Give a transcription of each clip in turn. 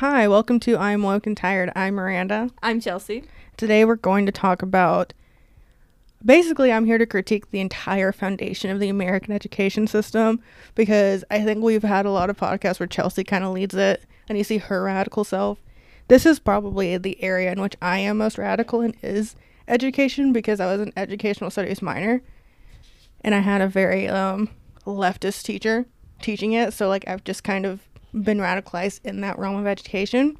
Hi, welcome to I'm Woke and Tired. I'm Miranda. I'm Chelsea. Today we're going to talk about basically, I'm here to critique the entire foundation of the American education system because I think we've had a lot of podcasts where Chelsea kind of leads it and you see her radical self. This is probably the area in which I am most radical and is education because I was an educational studies minor and I had a very um, leftist teacher teaching it. So, like, I've just kind of been radicalized in that realm of education.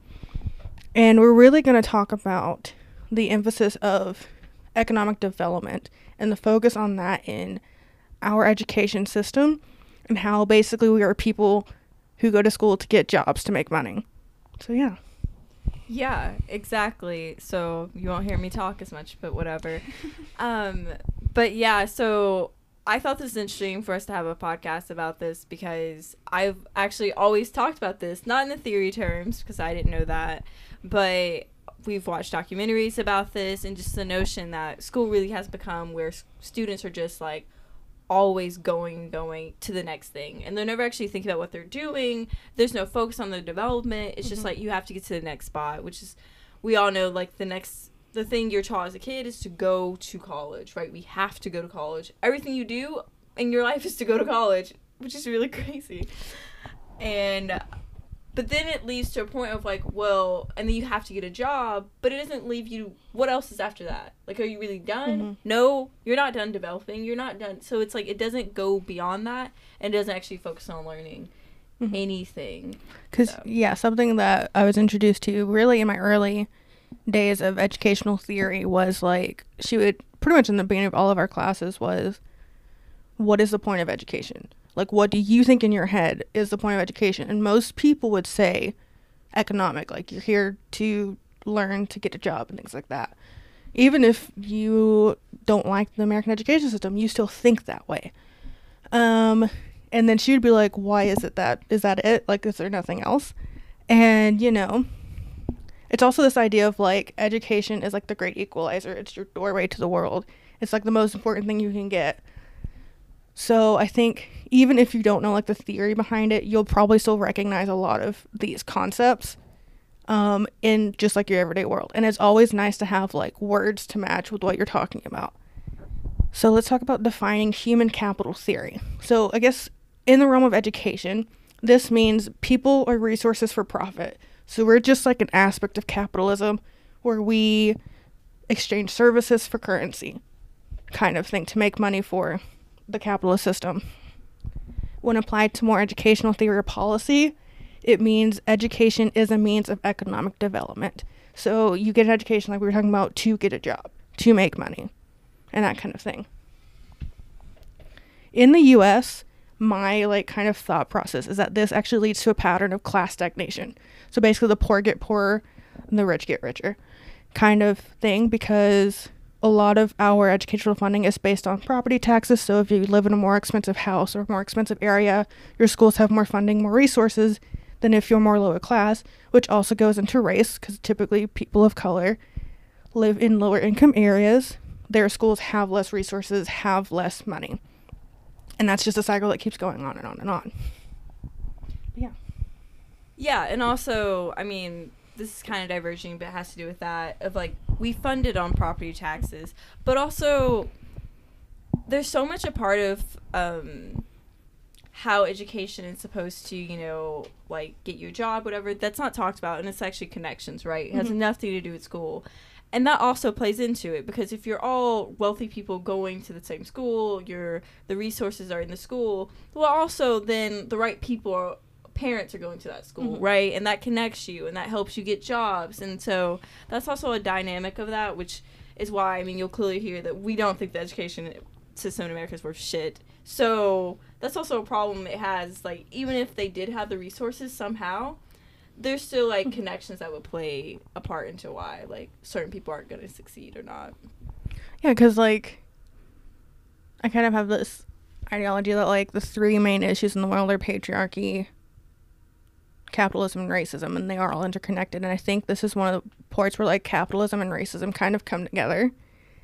And we're really going to talk about the emphasis of economic development and the focus on that in our education system and how basically we are people who go to school to get jobs to make money. So, yeah. Yeah, exactly. So you won't hear me talk as much, but whatever. um, but yeah, so I thought this was interesting for us to have a podcast about this because I've actually always talked about this, not in the theory terms, because I didn't know that, but we've watched documentaries about this and just the notion that school really has become where s- students are just like always going going to the next thing. And they're never actually thinking about what they're doing. There's no focus on their development. It's just Mhm. like you have to get to the next spot which is we all know like the next the thing you're taught as a kid is to go to college right? We have to go to college. Everything you do in your life is to go to college which is really crazy. And but then it leads to a point of like well and then you have to get a job but it doesn't leave you what else is after that like are you really done Mhm. no you're not done developing you're not done so it's like it doesn't go beyond that and doesn't actually focus on learning Mhm. anything Because, So. yeah, something that I was introduced to really in my early days of educational theory was like, she would pretty much in the beginning of all of our classes was, what is the point of education? Like, what do you think in your head is the point of education? And most people would say economic, like, you're here to learn to get a job and things like that. Even if you don't like the American education system, you still think that way. Um, and then she would be like, "Why is it that? Is that it? Like, is there nothing else?" And you know, it's also this idea of like education is like the great equalizer. It's your doorway to the world. It's like the most important thing you can get. So I think even if you don't know like the theory behind it, you'll probably still recognize a lot of these concepts um, in just like your everyday world. And it's always nice to have like words to match with what you're talking about. So let's talk about defining human capital theory. So I guess in the realm of education, this means people are resources for profit. So we're just like an aspect of capitalism where we exchange services for currency, kind of thing, to make money for the capitalist system. When applied to more educational theory or policy, it means education is a means of economic development. So you get an education, like we were talking about, to get a job, to make money, and that kind of thing. In the US, my like kind of thought process is that this actually leads to a pattern of class stagnation. So basically the poor get poorer and the rich get richer kind of thing because a lot of our educational funding is based on property taxes. So if you live in a more expensive house or more expensive area, your schools have more funding, more resources than if you're more lower class, which also goes into race because typically people of color live in lower income areas. Their schools have less resources, have less money. And that's just a cycle that keeps going on and on and on. Yeah. Yeah, and also, I mean, this is kind of diverging, but it has to do with that of like we fund it on property taxes, but also there's so much a part of um, how education is supposed to, you know, like get you a job, whatever. That's not talked about, and it's actually connections, right? It has Mhm. nothing to do with school. And that also plays into it because if you're all wealthy people going to the same school, your the resources are in the school. Well, also then the right people are parents are going to that school, Mhm. right? And that connects you and that helps you get jobs. And so that's also a dynamic of that, which is why I mean you'll clearly hear that we don't think the education system in America is worth shit. So that's also a problem it has. Like even if they did have the resources somehow, there's still like connections that would play a part into why like certain people aren't going to succeed or not. Yeah, because like I kind of have this ideology that like the three main issues in the world are patriarchy, capitalism, and racism, and they are all interconnected. And I think this is one of the parts where like capitalism and racism kind of come together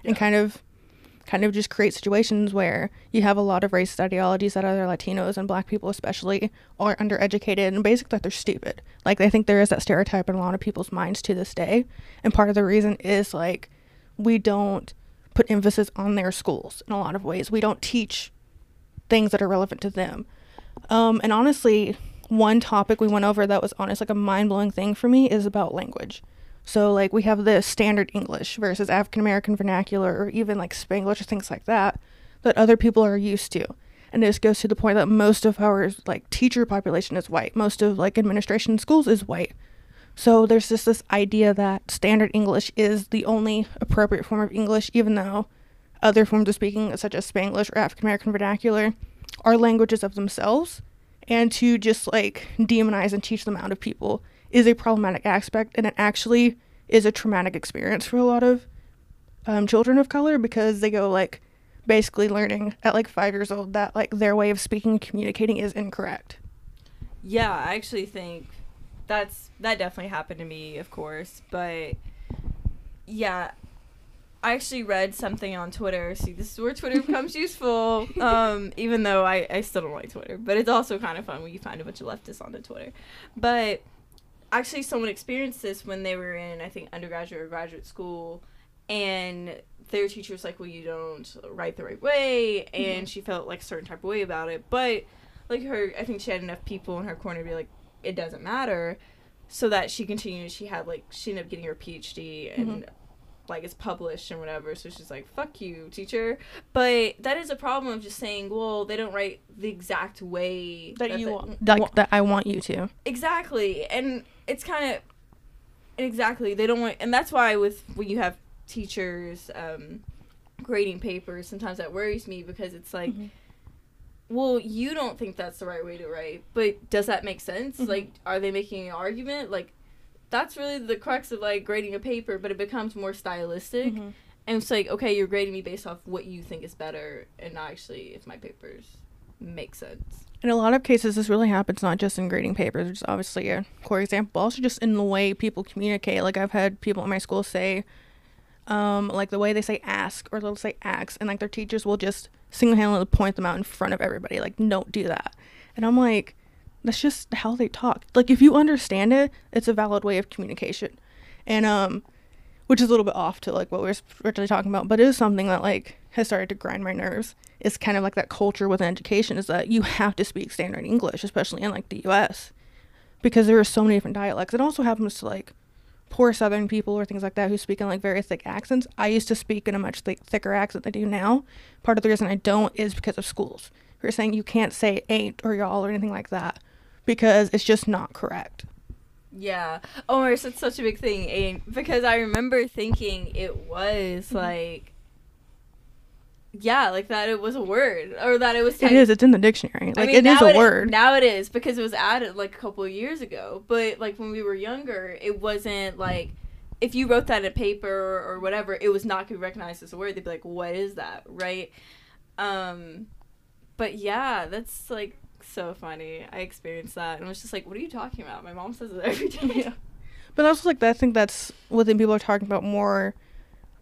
Yeah. and kind of kind of just create situations where you have a lot of racist ideologies that other Latinos and black people especially are undereducated and basically that they're stupid. Like I think there is that stereotype in a lot of people's minds to this day. And part of the reason is like we don't put emphasis on their schools in a lot of ways. We don't teach things that are relevant to them. Um, and honestly, one topic we went over that was honest like a mind blowing thing for me is about language. So like we have the standard English versus African American vernacular or even like Spanglish or things like that that other people are used to. And this goes to the point that most of our like teacher population is white. Most of like administration in schools is white. So there's just this idea that standard English is the only appropriate form of English, even though other forms of speaking, such as Spanglish or African American vernacular, are languages of themselves. And to just like demonize and teach them out of people is a problematic aspect, and it actually is a traumatic experience for a lot of um, children of color because they go like basically learning at like five years old that like their way of speaking and communicating is incorrect. Yeah, I actually think that's that definitely happened to me, of course, but yeah, I actually read something on Twitter. See, this is where Twitter becomes useful. Um, even though I, I still don't like Twitter, but it's also kind of fun when you find a bunch of leftists on the Twitter. But actually, someone experienced this when they were in, I think, undergraduate or graduate school, and their teacher was like, "Well, you don't write the right way," and she felt like a certain type of way about it. But like her, I think she had enough people in her corner to be like, "It doesn't matter." So that she continued. She had like she ended up getting her PhD and like it's published and whatever. So she's like, "Fuck you, teacher." But that is a problem of just saying, "Well, they don't write the exact way That you they- want, like that I want you to. exactly and it's kind of exactly they don't want and that's why with when you have teachers um grading papers sometimes that worries me because it's like Mhm. well you don't think that's the right way to write but does that make sense Mhm. like are they making an argument like that's really the crux of like grading a paper but it becomes more stylistic Mhm. and it's like okay you're grading me based off what you think is better and not actually if my papers make sense In a lot of cases, this really happens not just in grading papers, which is obviously a core example, but also just in the way people communicate. Like I've had people in my school say, um, like the way they say ask or they'll say ax, and like their teachers will just single-handedly point them out in front of everybody, like don't do that. And I'm like, that's just how they talk. Like if you understand it, it's a valid way of communication, and um, which is a little bit off to like what we were originally talking about, but it is something that like has started to grind my nerves. It's kind of like that culture within education is that you have to speak standard English, especially in like the U.S. because there are so many different dialects. It also happens to like poor Southern people or things like that who speak in like very thick accents. I used to speak in a much thick thicker accent than I do now. Part of the reason I don't is because of schools. Who are saying you can't say ain't or y'all or anything like that because it's just not correct. Yeah. Oh my gosh, that's such a big thing. And because I remember thinking it was Mm-hmm. like yeah, like that it was a word. Or that it was It is. It's in the dictionary. Like I mean, it is a word. Now it is because it was added like a couple of years ago. But like when we were younger, it wasn't like if you wrote that in a paper or, or whatever, it was not gonna be recognized as a word. They'd be like, "What is that?" Right? Um, but yeah, that's like so funny. I experienced that and was just like, "What are you talking about?" My mom says it every day. Yeah. But also like I think that's what people are talking about more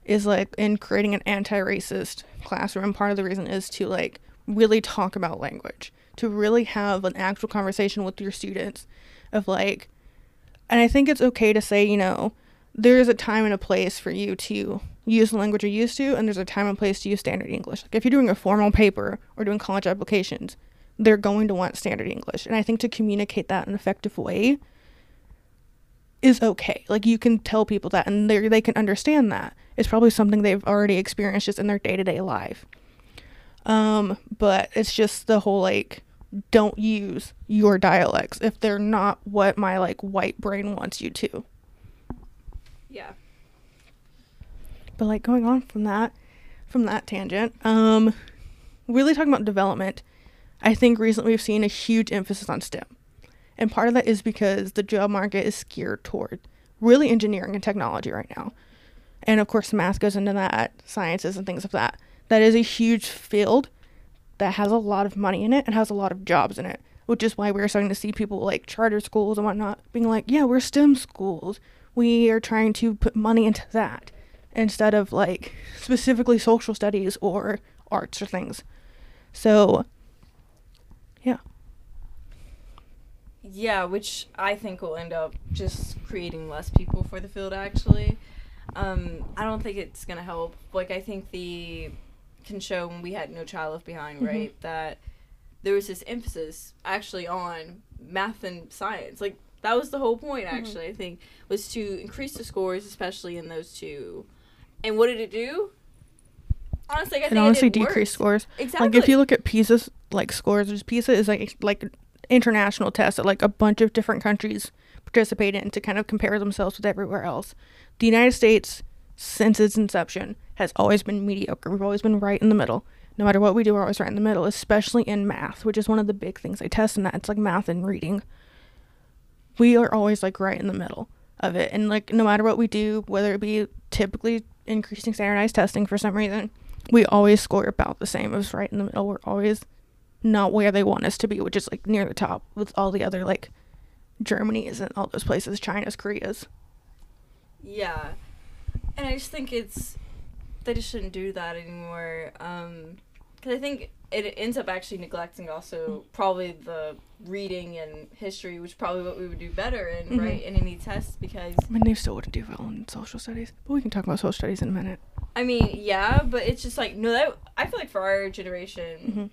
is like in creating an anti-racist classroom. Part of the reason is to like really talk about language, to really have an actual conversation with your students of like, and I think it's okay to say you know there is a time and a place for you to use the language you're used to, and there's a time and place to use standard English. Like if you're doing a formal paper or doing college applications, they're going to want standard English, and I think to communicate that in an effective way is okay. Like you can tell people that and they they can understand that. It's probably something they've already experienced just in their day-to-day life. Um but it's just the whole like don't use your dialects if they're not what my like white brain wants you to. yeah. But like going on from that from that tangent, um really talking about development, I think recently we've seen a huge emphasis on STEM. And part of that is because the job market is geared toward really engineering and technology right now. And of course, math goes into that, sciences and things of that. That is a huge field that has a lot of money in it and has a lot of jobs in it, which is why we're starting to see people like charter schools and whatnot being like, yeah, we're STEM schools. We are trying to put money into that instead of like specifically social studies or arts or things. So, yeah. Yeah, which I think will end up just creating less people for the field actually. Um, I don't think it's gonna help. Like I think the can show when we had No Child Left Behind, Mhm. right? That there was this emphasis actually on math and science. Like that was the whole point. Mhm. Actually, I think was to increase the scores, especially in those two. And what did it do? Honestly, I honestly it did decrease worse. scores. Exactly. Like if you look at PISA like scores, PISA is like like international test that like a bunch of different countries participate in to kind of compare themselves with everywhere else. The United States, since its inception, has always been mediocre. We've always been right in the middle. No matter what we do, we're always right in the middle, especially in math, which is one of the big things I test in that. It's like math and reading. We are always like right in the middle of it. And like no matter what we do, whether it be typically increasing standardized testing for some reason, we always score about the same as right in the middle. We're always not where they want us to be, which is like near the top with all the other like Germany's and all those places, China's, Korea's. Yeah. And I just think it's they just shouldn't do that anymore. Um cuz I think it ends up actually neglecting also probably the reading and history, which probably what we would do better in, Mhm. right? In any test because I mean, they still wouldn't do well in social studies, but we can talk about social studies in a minute. I mean, yeah, but it's just like no that I feel like for our generation hmm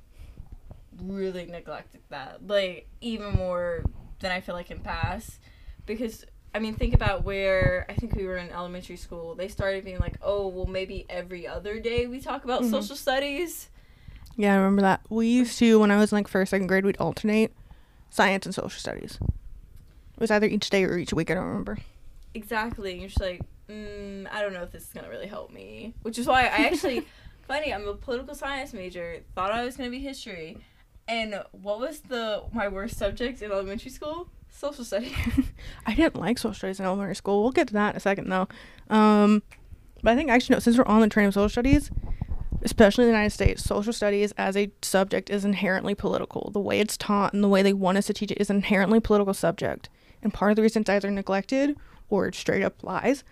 really neglected that. Like even more than I feel like in past because I mean, think about where I think we were in elementary school. They started being like, "Oh, well, maybe every other day we talk about Mhm. social studies." Yeah, I remember that. We used to when I was in like first, second grade, we'd alternate science and social studies. It was either each day or each week. I don't remember. Exactly. And you're just like, mm, I don't know if this is gonna really help me. Which is why I actually, funny, I'm a political science major. Thought I was gonna be history, and what was the my worst subject in elementary school? Social studies. I didn't like social studies in elementary school. We'll get to that in a second, though. Um, but I think actually, no, since we're on the train of social studies, especially in the United States, social studies as a subject is inherently political. The way it's taught and the way they want us to teach it is an inherently political subject. And part of the reason it's either neglected or it straight up lies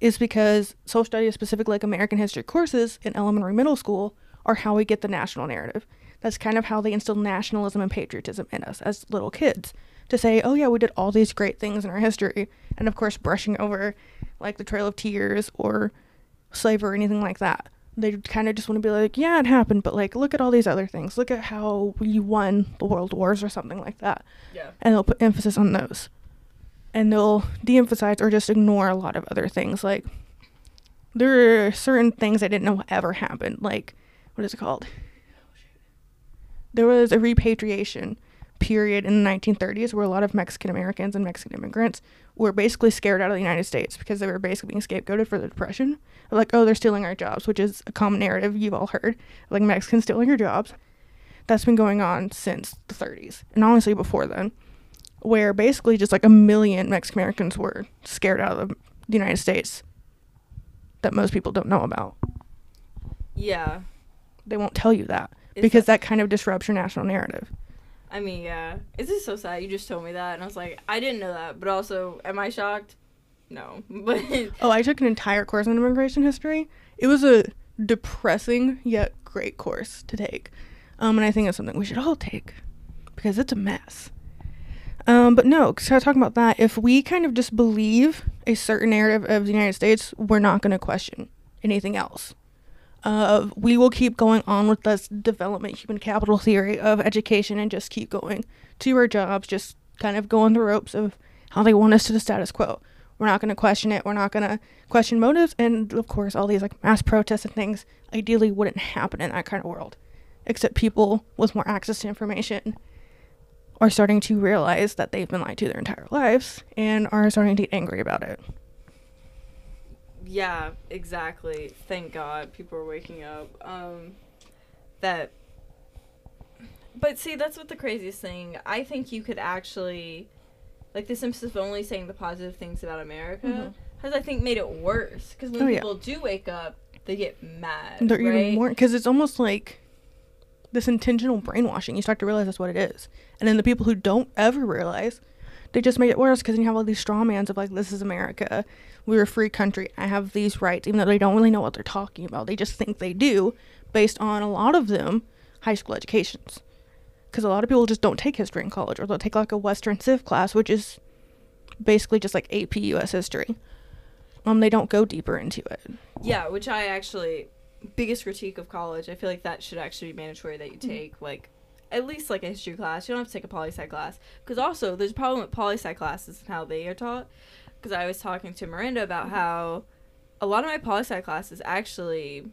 is because social studies, specifically like American history courses in elementary middle school, are how we get the national narrative. That's kind of how they instill nationalism and patriotism in us as little kids to say, oh yeah, we did all these great things in our history, and of course brushing over like the Trail of Tears or slavery or anything like that. They kind of just want to be like, yeah, it happened, but like look at all these other things. Look at how we won the world wars or something like that, yeah. and they'll put emphasis on those, and they'll de-emphasize or just ignore a lot of other things. Like there are certain things I didn't know ever happened. Like what is it called? There was a repatriation period in the 1930s where a lot of Mexican Americans and Mexican immigrants were basically scared out of the United States because they were basically being scapegoated for the depression. Like, oh, they're stealing our jobs, which is a common narrative you've all heard, like Mexicans stealing your jobs. That's been going on since the 30s, and honestly before then, where basically just like a million Mexican Americans were scared out of the United States that most people don't know about. Yeah. They won't tell you that Is because that kind of disrupts your national narrative. I mean, yeah. It's just so sad. You just told me that, and I was like, I didn't know that. But also, am I shocked? No. But Oh, I took an entire course on immigration history. It was a depressing yet great course to take. Um, and I think it's something we should all take because it's a mess. Um, but no, so talking about that, if we kind of just believe a certain narrative of the United States, we're not going to question anything else. Uh, we will keep going on with this development human capital theory of education and just keep going to our jobs, just kind of going the ropes of how they want us to the status quo. We're not going to question it. We're not going to question motives. And of course, all these like mass protests and things ideally wouldn't happen in that kind of world. Except people with more access to information are starting to realize that they've been lied to their entire lives and are starting to get angry about it. Yeah, exactly. Thank God people are waking up. Um, that But see, that's what the craziest thing. I think you could actually, like, The Simpsons only saying the positive things about America Mhm. has, I think, made it worse. Because when Oh, yeah. people do wake up, they get mad. They're right? even more because it's almost like this intentional brainwashing. You start to realize that's what it is, and then the people who don't ever realize, they just make it worse because you have all these straw mans of like, this is America, we're a free country, I have these rights, even though they don't really know what they're talking about. They just think they do, based on a lot of them high school educations. Because a lot of people just don't take history in college, or they'll take like a Western Civ class, which is basically just like AP US history. Um, they don't go deeper into it. Yeah, which I actually biggest critique of college. I feel like that should actually be mandatory that you Mm-hmm. take like at least like a history class. You don't have to take a poli sci class because also there's a problem with poli sci classes and how they are taught. Because I was talking to Miranda about Mm-hmm. how a lot of my poli sci classes actually.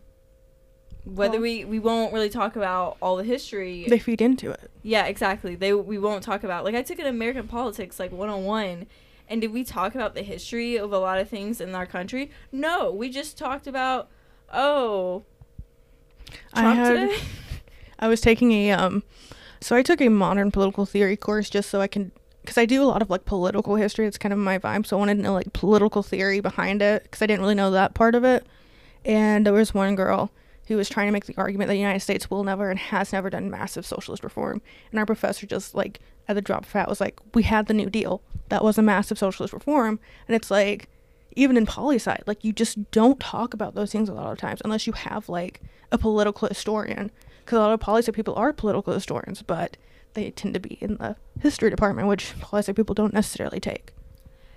Whether Well- we, we won't really talk about all the history They feed into it. yeah, exactly. They we won't talk about like I took an American politics like 101 and did we talk about the history of a lot of things in our country? No, we just talked about oh I had today. I was taking a um so I took a modern political theory course just so I can cuz I do a lot of like political history. It's kind of my vibe, so I wanted to know like political theory behind it cuz I didn't really know that part of it. And there was one girl who was trying to make the argument that the United States will never and has never done massive socialist reform. And our professor just like at the drop of hat was like, "We had the New Deal. That was a massive socialist reform." And it's like even in poli sci, like you just don't talk about those things a lot of times unless you have like a political historian. Because a lot of poli sci people are political historians, but they tend to be in the history department, which sci people don't necessarily take.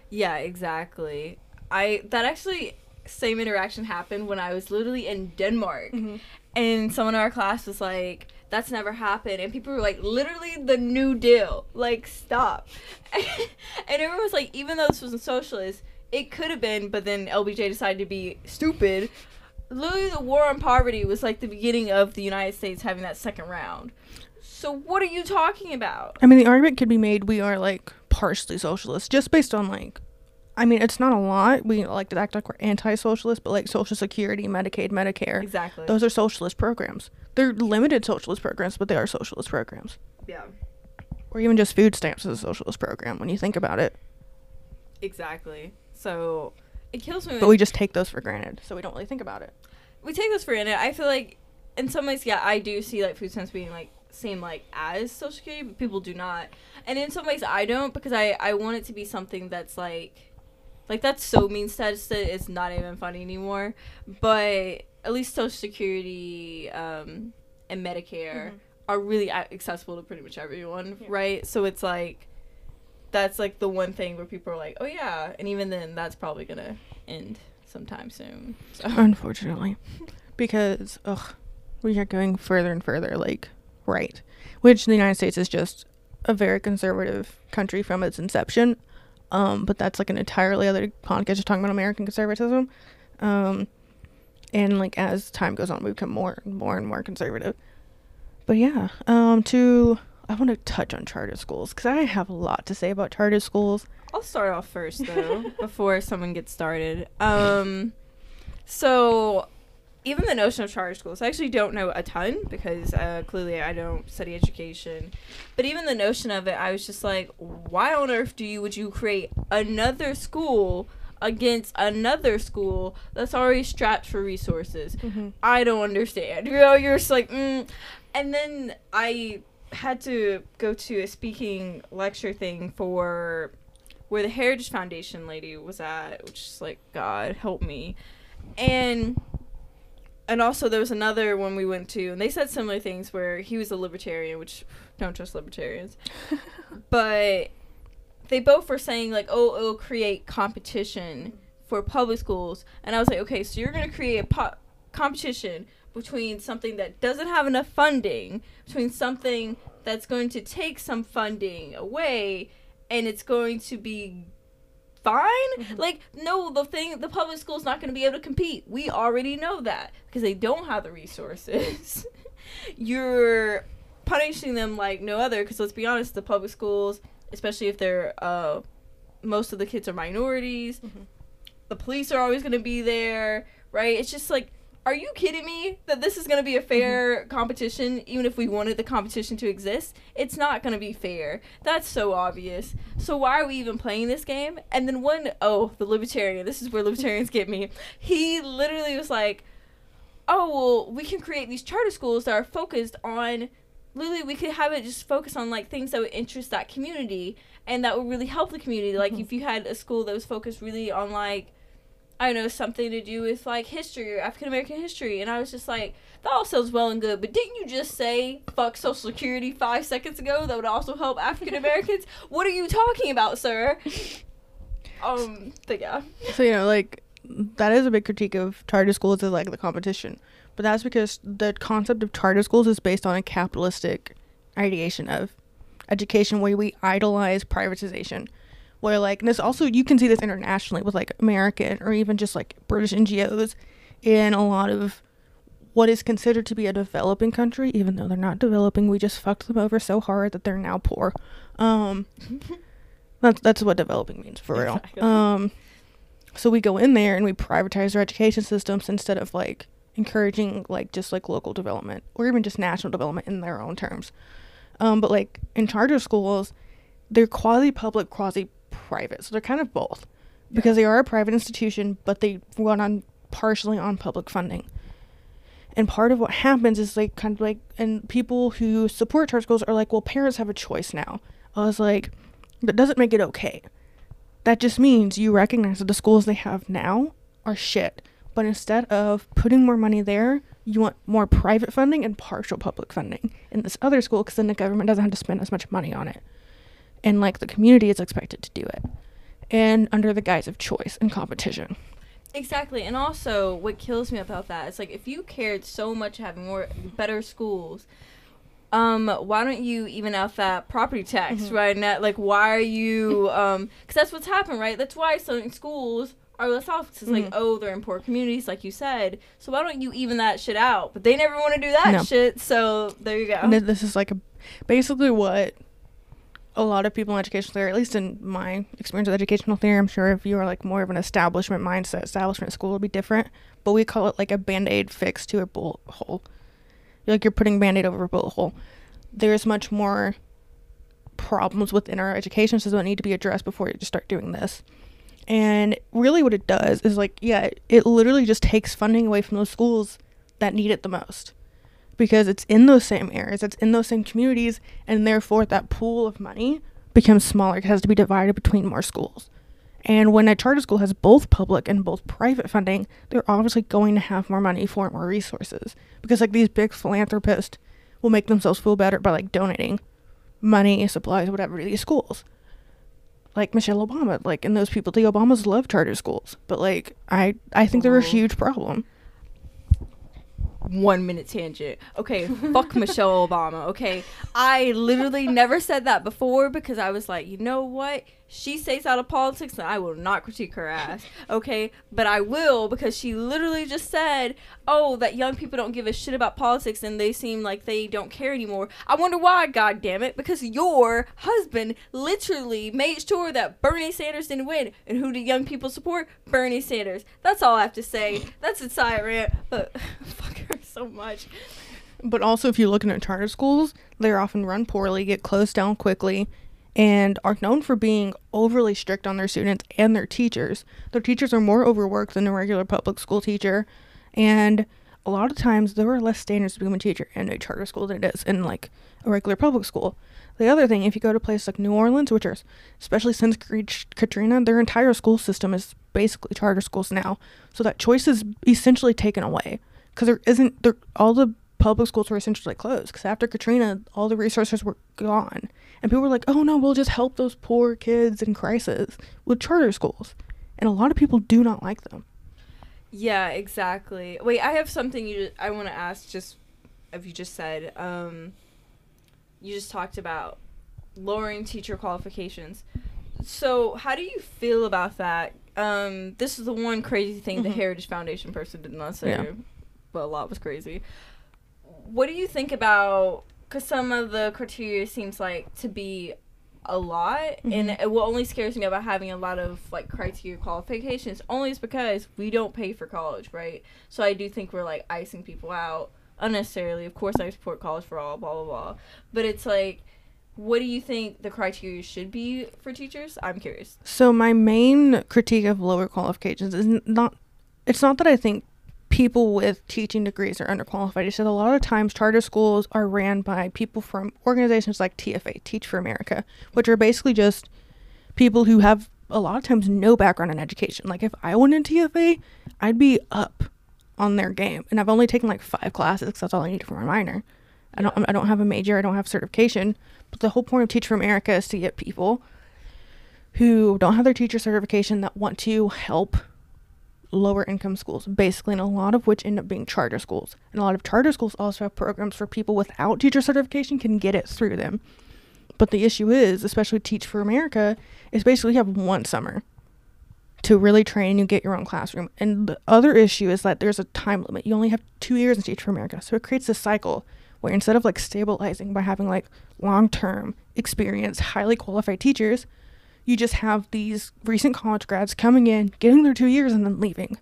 Yeah, exactly. I that actually same interaction happened when I was literally in Denmark. Mm-hmm. And someone in our class was like, that's never happened. And people were like, literally the New Deal. Like, stop. and everyone was like, even though this wasn't socialist, it could have been, but then LBJ decided to be stupid. Literally, the war on poverty was like the beginning of the United States having that second round. So, what are you talking about? I mean, the argument could be made we are like partially socialist just based on like, I mean, it's not a lot. We like to act like we're anti-socialist, but like Social Security, Medicaid, Medicare, Exactly. those are socialist programs. They're limited socialist programs, but they are socialist programs. yeah. Or even just food stamps is a socialist program when you think about it. Exactly. So it kills me. But we just take those for granted, so we don't really think about it. we take this for granted. I feel like in some ways, yeah, I do see like food stamps being like same like as social security, but people do not. And in some ways, I don't because I I want it to be something that's like like that's so mean status that it's not even funny anymore. But at least social security um, and Medicare Mhm. are really accessible to pretty much everyone, Yeah. right? So it's like that's like the one thing where people are like, oh yeah, and even then, that's probably gonna end sometime soon. So. Unfortunately. Because, ugh, we are going further and further, like, right. Which the United States is just a very conservative country from its inception. Um, but that's like an entirely other podcast just talking about American conservatism. Um, and like as time goes on, we become more and more and more conservative. But yeah, um, to I want to touch on charter schools because I have a lot to say about charter schools. I'll start off first though, before someone gets started. Um, so even the notion of charter schools, I actually don't know a ton because uh, clearly I don't study education. But even the notion of it, I was just like, why on earth do you would you create another school against another school that's already strapped for resources? I don't understand. You know, you're just like, mm. and then I had to go to a speaking lecture thing for where the Heritage Foundation lady was at, which is like, God help me, and and also there was another one we went to, and they said similar things where he was a libertarian, which don't trust libertarians, but they both were saying like, oh, it'll create competition for public schools, and I was like, okay, so you're gonna create a po- competition between something that doesn't have enough funding, between something that's going to take some funding away, and it's going to be fine. Mhm. Like, no, the thing, the public school's not going to be able to compete. We already know that because they don't have the resources. You're punishing them like no other because let's be honest, the public schools, especially if they're, uh, most of the kids are minorities, Mhm. the police are always going to be there, right? It's just like are you kidding me? That this is going to be a fair competition even if we wanted the competition to exist? It's not going to be fair. That's so obvious. So why are we even playing this game? And then one oh the libertarian. This is where libertarians get me. He literally was like oh well we can create these charter schools that are focused on literally we could have it just focus on like things that would interest that community and that would really help the community. Like Mhm. if you had a school that was focused really on like I don't know, something to do with like history or African American history. And I was just like, that all sounds well and good, but didn't you just say fuck Social Security five seconds ago that would also help African Americans? what are you talking about, sir? Um, but yeah. So you know, like that is a big critique of charter schools is like the competition, but that's because the concept of charter schools is based on a capitalistic ideation of education where we idolize privatization. Where like and this also you can see this internationally with like American or even just like British NGOs in a lot of what is considered to be a developing country, even though they're not developing, we just fucked them over so hard that they're now poor. Um, that's that's what developing means for real. Exactly. Um, so we go in there and we privatize our education systems instead of like encouraging like just like local development or even just national development in their own terms. Um, but like in charter schools, they're quasi public, quasi private. So they're kind of both because they are a private institution, but they run on partially on public funding. And part of what happens is like kind of like, and people who support charter schools are like, well, parents have a choice now. I was like, that doesn't make it okay. That just means you recognize that the schools they have now are shit. But instead of putting more money there, you want more private funding and partial public funding in this other school because then the government doesn't have to spend as much money on it. And like the community is expected to do it. And under the guise of choice and competition. Exactly, and also what kills me about that is like if you cared so much having more better schools, um, why don't you even out that property tax Mhm. right now? Like, why are you um? Because that's what's happened, right? That's why some schools are less off. It's like, Mhm. oh, they're in poor communities, like you said. So why don't you even that shit out? But they never want to do that No. shit. So there you go. And this is like a basically what a lot of people in educational theory, at least in my experience with educational theory, I'm sure if you are like more of an establishment mindset, establishment school will be different. But we call it like a band aid fix to a bullet hole. Like you're putting band aid over a bullet hole. There's much more problems within our education system that need to be addressed before you just start doing this. And really, what it does is like, yeah, it literally just takes funding away from those schools that need it the most because it's in those same areas, it's in those same communities, and therefore that pool of money becomes smaller. It has to be divided between more schools. And when a charter school has both public and both private funding, they're obviously going to have more money for more resources because like these big philanthropists will make themselves feel better by like donating money, supplies, whatever to these schools. Like Michelle Obama, like and those people, the Obamas love charter schools, but like I I think they're a huge problem. One minute tangent. Okay, fuck Michelle Obama. Okay, I literally never said that before because I was like, you know what? She stays out of politics and I will not critique her ass. Okay, but I will because she literally just said, oh, that young people don't give a shit about politics and they seem like they don't care anymore. I wonder why, god damn it, because your husband literally made sure that Bernie Sanders didn't win. And who do young people support? Bernie Sanders. That's all I have to say. That's a side rant, but fuck her so much. But also, if you look at charter schools, they're often run poorly, get closed down quickly, and are known for being overly strict on their students and their teachers. Their teachers are more overworked than a regular public school teacher, and a lot of times there are less standards to become a teacher in a charter school than it is in like a regular public school. The other thing, if you go to places like New Orleans, which are especially since Katrina, their entire school system is basically charter schools now. So that choice is essentially taken away because there isn't there all the public schools were essentially closed because after Katrina, all the resources were gone, and people were like, "Oh no, we'll just help those poor kids in crisis with charter schools," and a lot of people do not like them. Yeah, exactly. Wait, I have something you I want to ask. Just if you just said, um, you just talked about lowering teacher qualifications. So, how do you feel about that? Um, this is the one crazy thing the Mhm. Heritage Foundation person did not say, Yeah. But a lot was crazy. What do you think about? Because some of the criteria seems like to be a lot Mhm. and it, what only scares me about having a lot of like criteria qualifications only is because we don't pay for college right so i do think we're like icing people out unnecessarily of course i support college for all blah blah blah but it's like what do you think the criteria should be for teachers i'm curious So my main critique of lower qualifications is not it's not that I think people with teaching degrees are underqualified. It's said a lot of times charter schools are ran by people from organizations like TFA, Teach for America, which are basically just people who have a lot of times no background in education. Like if I went into TFA, I'd be up on their game. And I've only taken like 5 classes cuz that's all I need for my minor. I don't I don't have a major, I don't have certification, but the whole point of Teach for America is to get people who don't have their teacher certification that want to help lower income schools, basically, and a lot of which end up being charter schools. And a lot of charter schools also have programs for people without teacher certification can get it through them. But the issue is, especially Teach for America, is basically you have one summer to really train you get your own classroom. And the other issue is that there's a time limit. You only have two years in Teach for America. So it creates this cycle where instead of like stabilizing by having like long term experienced, highly qualified teachers, you just have these recent college grads coming in, getting their two years, and then leaving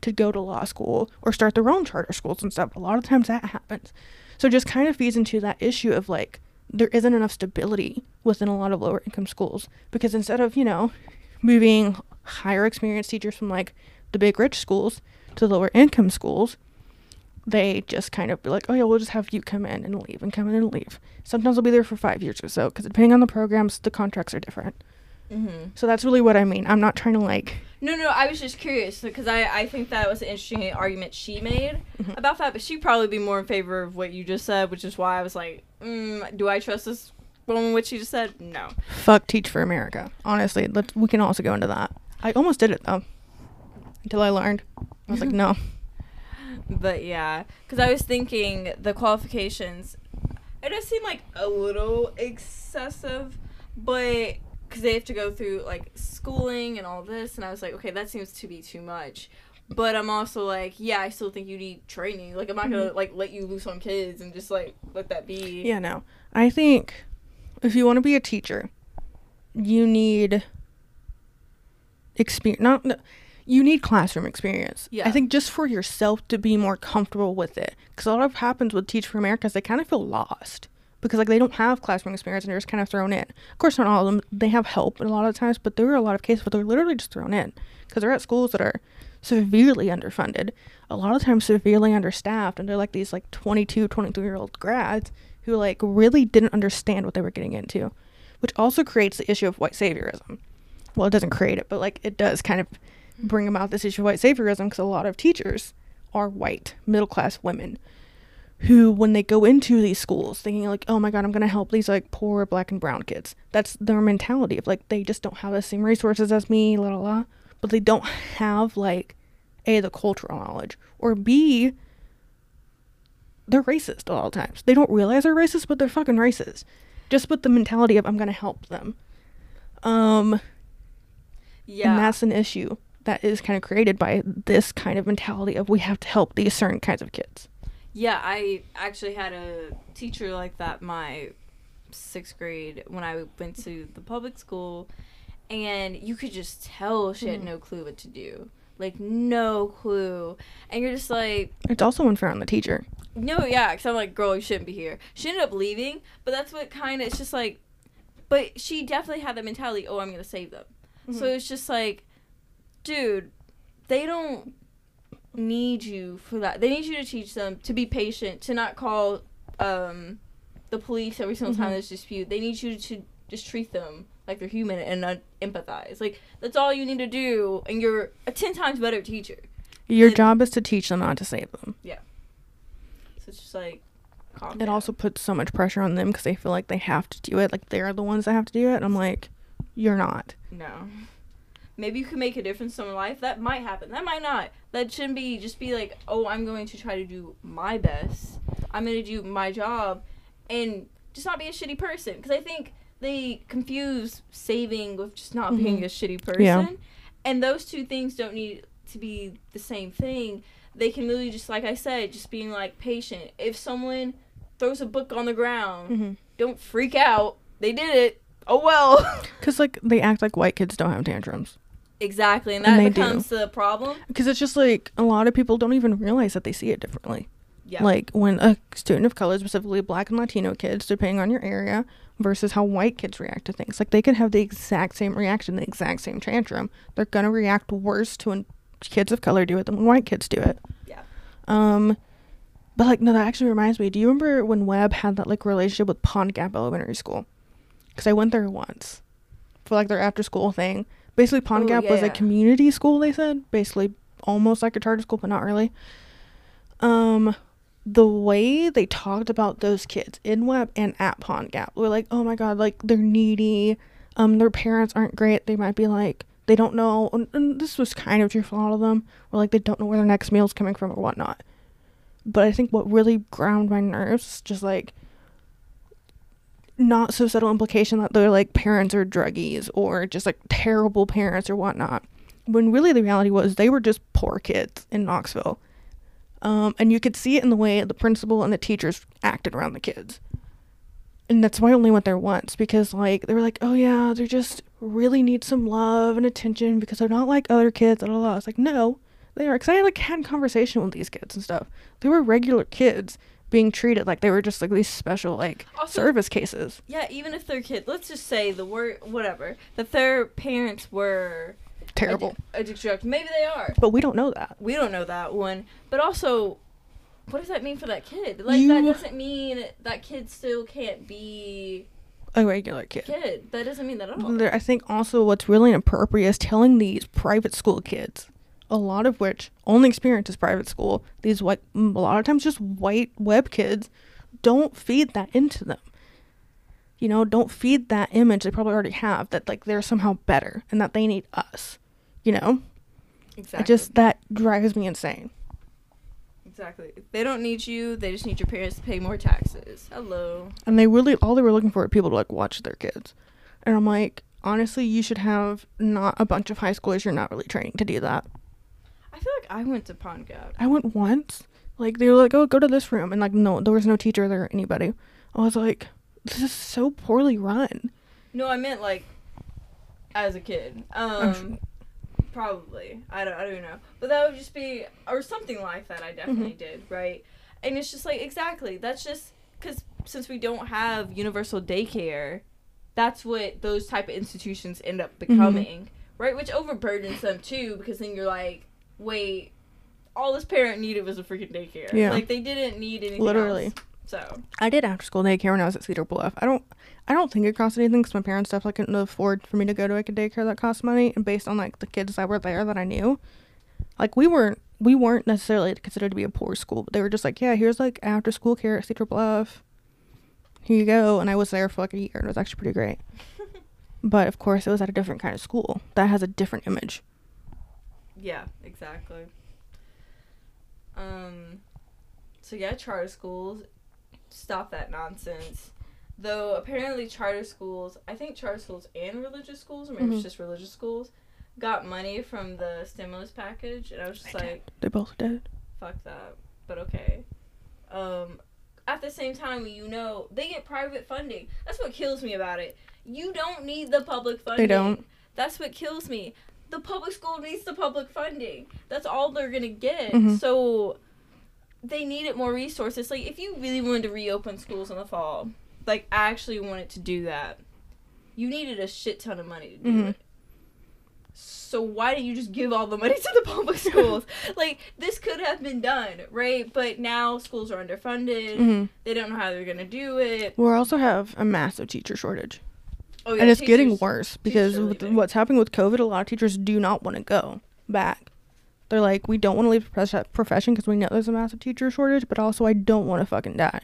to go to law school or start their own charter schools and stuff. A lot of times that happens. So it just kind of feeds into that issue of like there isn't enough stability within a lot of lower income schools because instead of, you know, moving higher experienced teachers from like the big rich schools to lower income schools, they just kind of be like, oh yeah, we'll just have you come in and leave and come in and leave. Sometimes they'll be there for five years or so because depending on the programs, the contracts are different. Mm-hmm. So that's really what I mean. I'm not trying to like. No, no, I was just curious because I, I think that was an interesting argument she made Mhm. about that, but she'd probably be more in favor of what you just said, which is why I was like, mm, do I trust this woman, what she just said? No. Fuck Teach for America. Honestly, let's, we can also go into that. I almost did it though, until I learned. I was like, no. But yeah, because I was thinking the qualifications, it does seem like a little excessive, but because they have to go through like schooling and all this, and I was like, okay, that seems to be too much. But I'm also like, yeah, I still think you need training. Like, I'm not gonna mm-hmm. like let you loose on kids and just like let that be. Yeah, no. I think if you want to be a teacher, you need experience. Not no, you need classroom experience. Yeah. I think just for yourself to be more comfortable with it, because a lot of happens with Teach for America is they kind of feel lost because like they don't have classroom experience and they're just kind of thrown in. Of course, not all of them. They have help a lot of times, but there are a lot of cases where they're literally just thrown in because they're at schools that are severely underfunded, a lot of times severely understaffed, and they're like these like 22, 23 year old grads who like really didn't understand what they were getting into, which also creates the issue of white saviorism. Well, it doesn't create it, but like it does kind of bring about this issue of white saviorism because a lot of teachers are white, middle class women who, when they go into these schools, thinking like, oh my god, I'm gonna help these like poor black and brown kids. That's their mentality of like they just don't have the same resources as me, la la la. But they don't have like a the cultural knowledge or b they're racist a lot of times. They don't realize they're racist, but they're fucking racist. Just with the mentality of I'm gonna help them. Um, Yeah. and that's an issue that is kind of created by this kind of mentality of we have to help these certain kinds of kids. Yeah, I actually had a teacher like that my sixth grade when I went to the public school, and you could just tell she had Mhm. no clue what to do. Like, no clue. And you're just like, It's also unfair on the teacher. no, yeah, because I'm like, girl, you shouldn't be here. She ended up leaving, but that's what kind of, it's just like, but she definitely had the mentality, oh, I'm going to save them. So Mhm. it's just like, dude, they don't need you for that. They need you to teach them to be patient, to not call um, the police every single time Mhm. there's dispute. They need you to just treat them like they're human and uh, empathize. Like that's all you need to do, and you're a ten times better teacher. Your And- job is to teach them, not to save them. Yeah. So it's just like, calm It down. also puts so much pressure on them because they feel like they have to do it. Like they're the ones that have to do it. And I'm like, you're not. No. Maybe you can make a difference in someone's life. That might happen. That might not. That shouldn't be just be like, oh, I'm going to try to do my best. I'm going to do my job and just not be a shitty person. Because I think they confuse saving with just not being Mhm. a shitty person. Yeah. And those two things don't need to be the same thing. They can really just, like I said, just being like patient. If someone throws a book on the ground, Mm-hmm. don't freak out. They did it. Oh well. Because like they act like white kids don't have tantrums. Exactly, and And that do. becomes the problem. Because it's just like a lot of people don't even realize that they see it differently. Yeah. Like when a student of color, specifically black and Latino kids, depending on your area, versus how white kids react to things. Like they could have the exact same reaction, the exact same tantrum. They're gonna react worse to when kids of color do it than when white kids do it. yeah. Um, but like no, that actually reminds me. Do you remember when Webb had that like relationship with Pond Gap Elementary School? Because I went there once for like their after school thing. Basically, Pond Oh, Gap was a yeah. community school. They said basically almost like a charter school, but not really. Um, the way they talked about those kids in Webb and at Pond Gap were like, oh my god, like they're needy. Um, their parents aren't great. They might be like they don't know. And, and this was kind of true for a lot of them. Or like they don't know where their next meal's coming from or whatnot. But I think what really ground my nerves, just like not so subtle implication that they're like parents or druggies or just like terrible parents or whatnot. When really the reality was they were just poor kids in Knoxville. Um, and you could see it in the way the principal and the teachers acted around the kids. And that's why I only went there once because like they were like, oh yeah, they just really need some love and attention because they're not like other kids. Blah, blah, blah. It's like no, they are. Because I like had conversation with these kids and stuff. They were regular kids being treated like they were just like these special like Also- service cases. Yeah, even if their kid, let's just say the word whatever, that their parents were Terrible. addicted. Maybe they are. But we don't know that. We don't know that one. But also, what does that mean for that kid? Like You- that doesn't mean that kid still can't be A regular kid. kid. That doesn't mean that at all. I think also what's really inappropriate is telling these private school kids, a lot of which only experience is private school. These white, a lot of times just white Webb kids, don't feed that into them. You know, don't feed that image they probably already have that like they're somehow better and that they need us. You know, Exactly. it just that drives me insane. exactly. They don't need you. They just need your parents to pay more taxes. Hello. And they really all they were looking for are people to like watch their kids. And I'm like, honestly, you should have not a bunch of high schoolers you're not really training to do that. I feel like I went to Pond Gap. I went once. Like they were like, "Oh, go to this room," and like, no, there was no teacher there or anybody. I was like, "This is so poorly run." No, I meant like as a kid. Um, probably. I don't. I don't know. But that would just be or something like that. I definitely did. Right. And it's just like exactly. That's just because since we don't have universal daycare, that's what those type of institutions end up becoming. Right. Which overburdens them too because then you're like, wait. All this parent needed was a freaking daycare. Yeah. Like they didn't need anything. Literally. else. So I did after school daycare when I was at Cedar Bluff. I don't, I don't think it cost anything because my parents definitely couldn't afford for me to go to like a daycare that cost money. And based on like the kids that were there that I knew, like we weren't, we weren't necessarily considered to be a poor school, but they were just like, yeah, here's like after school care at Cedar Bluff. Here you go. And I was there for like a year, and it was actually pretty great. but of course, it was at a different kind of school that has a different image. Yeah, exactly. Um, so yeah, charter schools, stop that nonsense. Though apparently charter schools, I think charter schools and religious schools, or maybe Mhm. it's just religious schools, got money from the stimulus package, and I was just They like, They both did. fuck that. But okay. Um, at the same time, you know, they get private funding. That's what kills me about it. You don't need the public funding. They don't. That's what kills me. The public school needs the public funding. That's all they're gonna get. Mhm. So they needed more resources. Like if you really wanted to reopen schools in the fall, like I actually wanted to do that, you needed a shit ton of money to do Mhm. it. So why didn't you just give all the money to the public schools? like this could have been done, right? But now schools are underfunded. hmm They don't know how they're gonna do it. We also have a massive teacher shortage. Oh yeah, and it's getting worse because with what's happening with COVID, a lot of teachers do not want to go back. They're like, we don't want to leave the profession because we know there's a massive teacher shortage, but also I don't want to fucking die.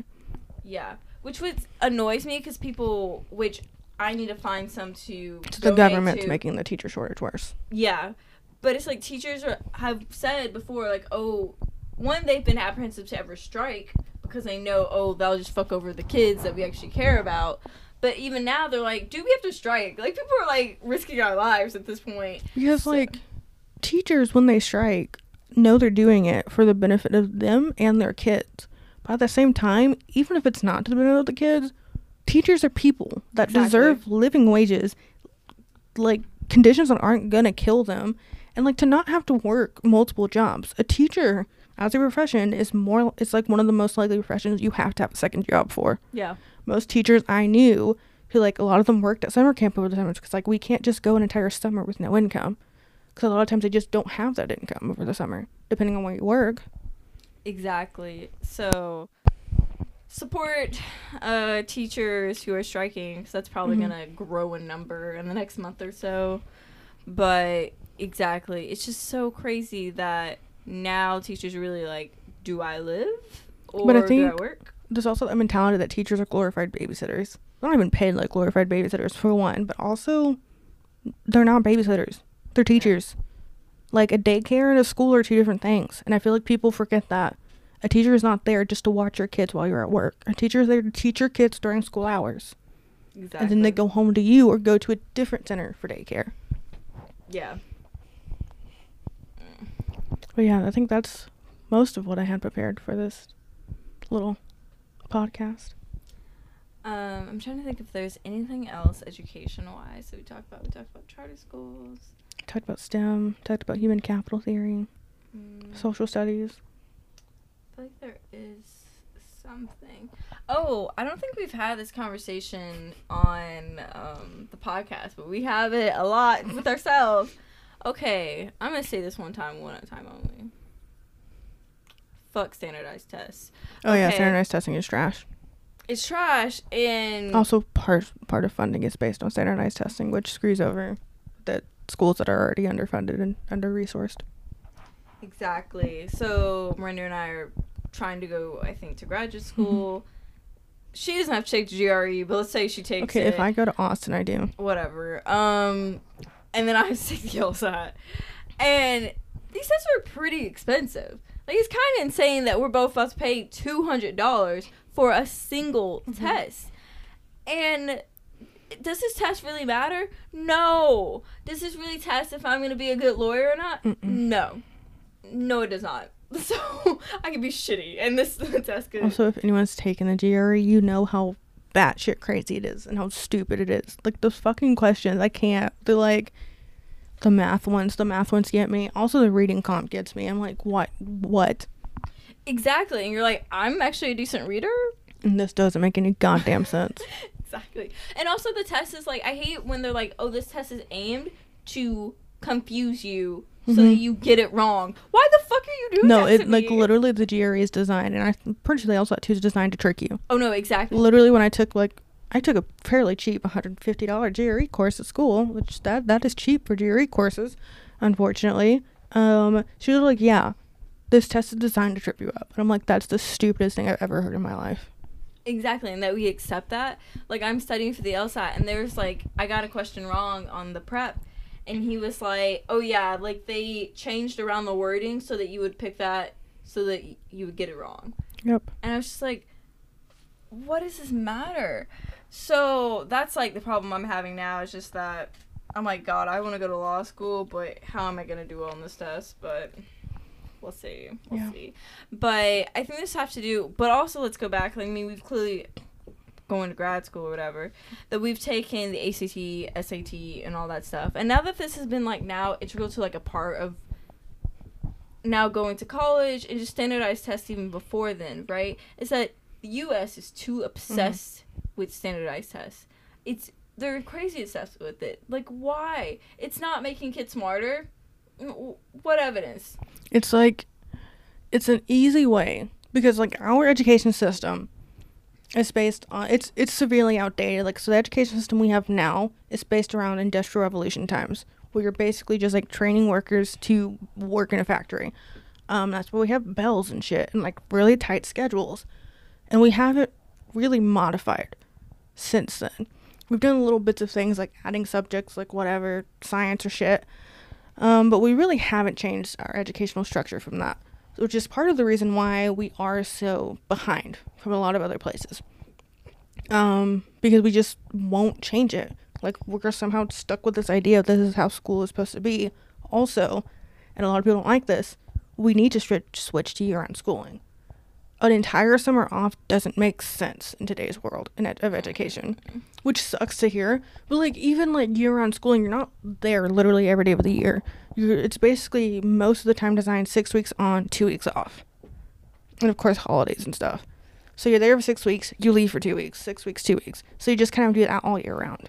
Yeah, which would annoys me because people, which I need to find some to. So the government's to. making the teacher shortage worse. Yeah, but it's like teachers are, have said before, like, oh, one they've been apprehensive to ever strike because they know, oh, they'll just fuck over the kids that we actually care about. But even now, they're like, do we have to strike? Like, people are like risking our lives at this point. Because So- like teachers when they strike know they're doing it for the benefit of them and their kids. But at the same time, even if it's not to the benefit of the kids, teachers are people that Exactly. deserve living wages, like conditions that aren't gonna kill them, and like to not have to work multiple jobs. A teacher as a profession is more. It's like one of the most likely professions you have to have a second job for. Yeah. Most teachers I knew who like a lot of them worked at summer camp over the summers because like we can't just go an entire summer with no income because a lot of times they just don't have that income over the summer depending on where you work. Exactly. So support uh, teachers who are striking because that's probably Mhm. gonna grow in number in the next month or so. But exactly, it's just so crazy that now teachers are really like, do I live or But I do I think- work? There's also that mentality that teachers are glorified babysitters. They're not even paid like glorified babysitters for one, but also they're not babysitters. They're teachers. Like a daycare and a school are two different things, and I feel like people forget that. A teacher is not there just to watch your kids while you're at work. A teacher is there to teach your kids during school hours. Exactly. and then they go home to you or go to a different center for daycare. Yeah. But yeah, I think that's most of what I had prepared for this little podcast. Um, I'm trying to think if there's anything else educational wise that we talked about. We talked about charter schools. Talked about STEM, talked about human capital theory, Mm, social studies. I feel like there is something. Oh, I don't think we've had this conversation on um, the podcast, but we have it a lot with ourselves. Okay, I'm gonna say this one time, one at a time only. Fuck standardized tests. Oh yeah, standardized testing is trash. It's trash, and Also, part part of funding is based on standardized testing, which screws over the schools that are already underfunded and under resourced. Exactly. So Miranda and I are trying to go, I think, to graduate Mm-hmm. school. She doesn't have to take GRE, but let's say she takes it. Okay, it. if I go to Austin, I do. whatever. Um, and then I have to take the LSAT, and these tests are pretty expensive. Like it's kind of insane that we're both about to pay two hundred dollars for a single Mm-hmm. test, and. Does this test really matter? No. Does this really test if I'm gonna be a good lawyer or not? Mm-mm. No. No, it does not. So I could be shitty, and this test could. Also, if anyone's taken the GRE, you know how batshit crazy it is and how stupid it is. Like those fucking questions, I can't. They're like the math ones. The math ones get me. Also, the reading comp gets me. I'm like, what? What? exactly, and you're like, I'm actually a decent reader. And this doesn't make any goddamn sense. exactly. And also the test is like I hate when they're like, "Oh, this test is aimed to confuse you so that Mhm. you get it wrong." Why the fuck are you doing that? No, it like me? literally the GRE is designed, and I'm pretty sure they also too is designed to trick you. Oh no, exactly. Literally, when I took like I took a fairly cheap $150 GRE course at school, which that that is cheap for GRE courses, unfortunately. Um, she was like, "Yeah, this test is designed to trip you up," and I'm like, "That's the stupidest thing I've ever heard in my life." Exactly, and that we accept that. Like I'm studying for the LSAT, and there's like I got a question wrong on the prep, and he was like, "Oh yeah, like they changed around the wording so that you would pick that so that y- you would get it wrong." Yep. And I was just like, "What does this matter?" So that's like the problem I'm having now. Is just that I'm like, God, I want to go to law school, but how am I gonna do well on this test? But we'll see. We'll Yeah. see. But I think this has to do. But also, let's go back. Like, I mean, we've clearly going to grad school or whatever that we've taken the ACT, SAT, and all that stuff. And now that this has been like now integral to like a part of now going to college and just standardized tests even before then, right? Is that the U.S. is too obsessed mm-hmm. with standardized tests. It's they're crazy obsessed with it. Like, why? It's not making kids smarter. What evidence? It's like it's an easy way because like our education system is based on it's it's severely outdated. Like so the education system we have now is based around industrial revolution times where you're basically just like training workers to work in a factory. Um that's why we have bells and shit and like really tight schedules. And we haven't really modified since then. We've done little bits of things like adding subjects like whatever, science or shit. Um, but we really haven't changed our educational structure from that, which is part of the reason why we are so behind from a lot of other places. Um, because we just won't change it. Like we're somehow stuck with this idea this is how school is supposed to be. Also, and a lot of people don't like this. We need to stri- switch to year-round schooling. an entire summer off doesn't make sense in today's world in ed- of education, which sucks to hear. But like even like year-round schooling, you're not there literally every day of the year. It's basically most of the time designed six weeks on, two weeks off, and of course holidays and stuff. So you're there for six weeks, you leave for two weeks, six weeks, two weeks. So you just kind of do that all year round.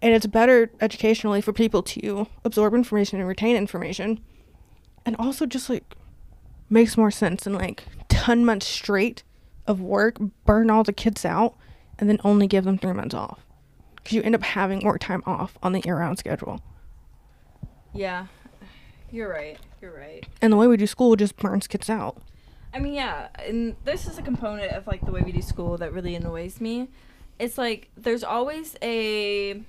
And it's better educationally for people to absorb information and retain information. And also just like makes more sense than like 10 months straight of work, burn all the kids out, and then only give them three months off. Because you end up having more time off on the year round schedule. Yeah, you're right. You're right. And the way we do school just burns kids out. I mean, yeah, and this is a component of like the way we do school that really annoys me. It's like there's always a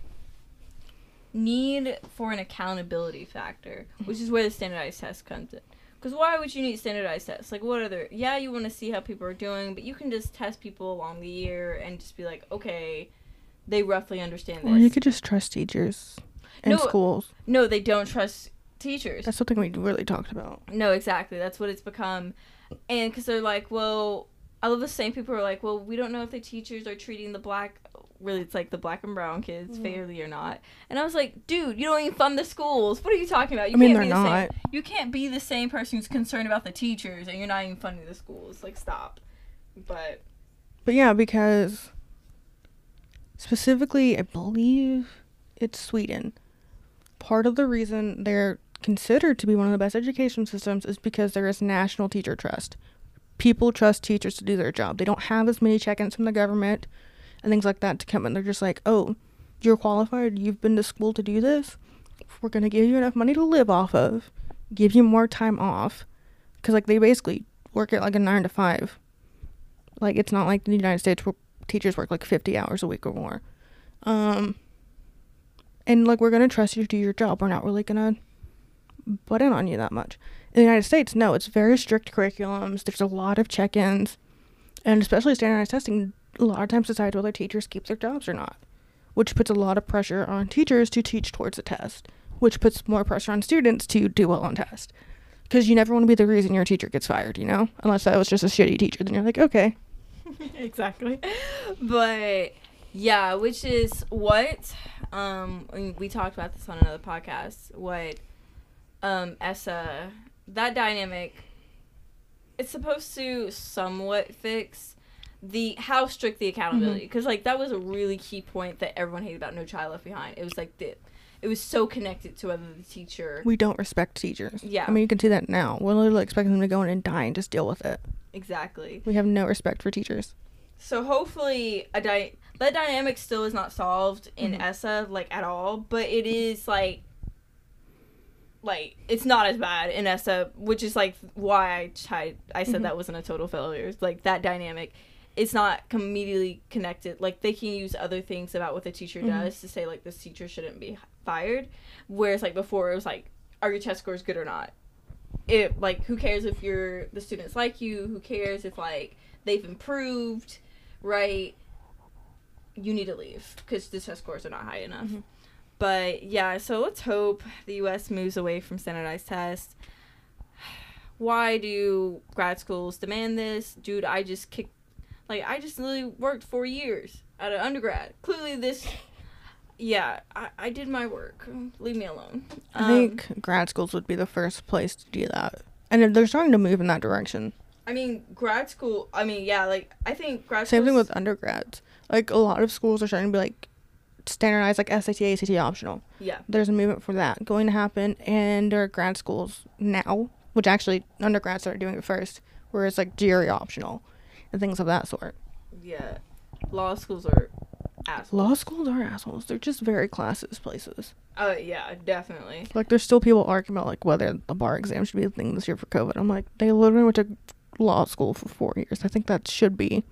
need for an accountability factor, mm-hmm. which is where the standardized test comes in. Because why would you need standardized tests? Like, what other? Yeah, you want to see how people are doing, but you can just test people along the year and just be like, okay, they roughly understand this. Or you could just trust teachers and No, schools. no, they don't trust teachers. That's something we really talked about. No, exactly. That's what it's become. And because they're like, well, all of the same people are like, well, we don't know if the teachers are treating the black, really, it's like the black and brown kids Mhm. fairly or not. And I was like, dude, you don't even fund the schools. What are you talking about? You I mean, can't they're be the not. Same, you can't be the same person who's concerned about the teachers and you're not even funding the schools. Like, stop. But But yeah, because specifically, I believe it's Sweden. Part of the reason they're considered to be one of the best education systems is because there is national teacher trust. People trust teachers to do their job. They don't have as many check ins from the government and things like that to come in. They're just like, oh, you're qualified, you've been to school to do this. We're going to give you enough money to live off of, give you more time off. Because, like, they basically work at like a nine to five. Like, it's not like the United States where teachers work like 50 hours a week or more. Um, and like, we're going to trust you to do your job. We're not really going to butt in on you that much. In the United States, no, it's very strict curriculums. There's a lot of check ins. And especially standardized testing, a lot of times decides whether teachers keep their jobs or not, which puts a lot of pressure on teachers to teach towards a test, which puts more pressure on students to do well on test. Because you never want to be the reason your teacher gets fired, you know? Unless that was just a shitty teacher. Then you're like, okay. exactly. But yeah, which is what um we- we talked about this on another podcast. What um ESSA that dynamic it's supposed to somewhat fix the how strict the accountability because like that was a really key point that everyone hated about No Child Left Behind. It was like the it was so connected to whether the teacher We don't respect teachers. Yeah. I mean, you can see that now. We're literally expecting them to go in and die and just deal with it. exactly. We have no respect for teachers. So hopefully a dy- that dynamic still is not solved in Mhm. ESSA like at all, but it is like like it's not as bad in ESSA, which is like why I tried I said Mhm. that wasn't a total failure. It's like that dynamic it's not immediately connected. Like they can use other things about what the teacher Mhm. does to say like this teacher shouldn't be fired, whereas like before it was like are your test scores good or not? It like who cares if your the students like you? Who cares if like they've improved, right? You need to leave because the test scores are not high enough. Mhm. But yeah, so let's hope the U.S. moves away from standardized tests. Why do grad schools demand this, dude? I just kicked, like I just literally worked four years at an undergrad. Clearly, this, yeah, I, I did my work. Leave me alone. I Um, think grad schools would be the first place to do that. And they're starting to move in that direction. I mean, grad school. I mean, yeah, like I think grad. Same thing with undergrads. Like a lot of schools are starting to be like standardized, like SAT, ACT optional. Yeah. There's a movement for that going to happen, and there are grad schools now, which actually undergrads are doing it first, where it's like GRE optional and things of that sort. Yeah, law schools are assholes. Law schools are assholes. They're just very classist places. Oh yeah, definitely. Like there's still people arguing about like whether the bar exam should be a thing this year for COVID. I'm like, they literally went to law school for four years. I think that should be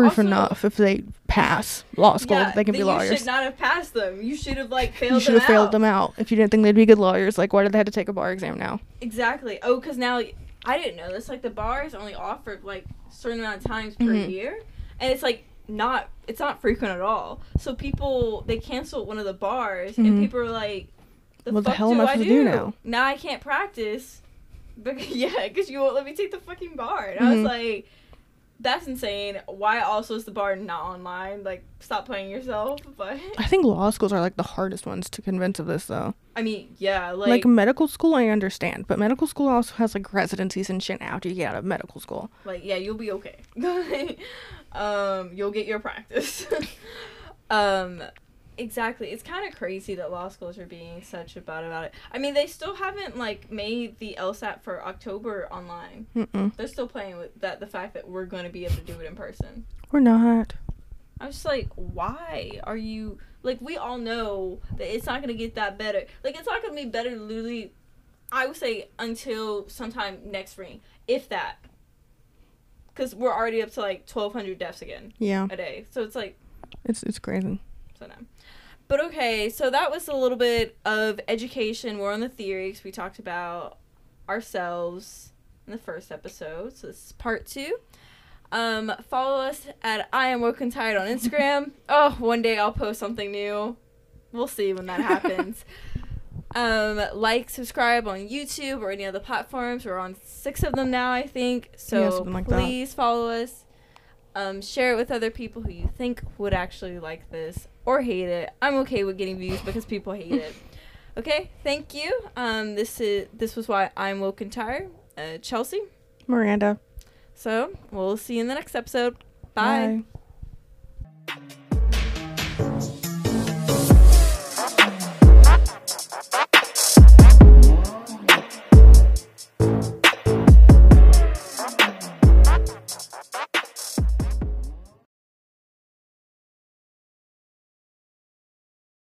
proof Also- enough if they pass law school yeah, they can be lawyers. You should not have passed them. You should have like failed. You should them have failed out. them out if you didn't think they'd be good lawyers. Like, why did they have to take a bar exam now? Exactly. Oh, because now I didn't know this. Like the bars only offered like certain amount of times per Mhm. year, and it's like not it's not frequent at all. So people they canceled one of the bars, and Mhm. people are like, "The What the hell do am I I do? to do now?" Now I can't practice." Because, yeah, because you won't let me take the fucking bar, and I was Mhm. like, that's insane. Why also is the bar not online? Like, stop playing yourself. But I think law schools are like the hardest ones to convince of this though. I mean, yeah, Like, like, medical school, I understand, but medical school also has like residencies and shit after you get out of medical school. like yeah, you'll be okay. um, you'll get your practice. um, exactly. It's kind of crazy that law schools are being such a about about it. I mean, they still haven't like made the LSAT for October online. Mm-mm. They're still playing with that. The fact that we're going to be able to do it in person. We're not. I was just like, why are you like? We all know that it's not gonna get that better. Like, it's not gonna be better. Literally, I would say until sometime next spring, if that. Because we're already up to like twelve hundred deaths again Yeah, a day, so it's like it's it's crazy. so no. But okay, so that was a little bit of education. We're on the theories. We talked about ourselves in the first episode. So this is part two. Um, follow us at I am woken tired on Instagram. oh, one day I'll post something new. We'll see when that happens. um, like, subscribe on YouTube or any other platforms. We're on six of them now, I think. So Yeah, like that. please follow us. Um, share it with other people who you think would actually like this or hate it. I'm okay with getting views because people hate it. Okay, thank you. Um, this is this was why I'm woken tired. Uh, Chelsea. Miranda. So we'll see you in the next episode. Bye. Bye.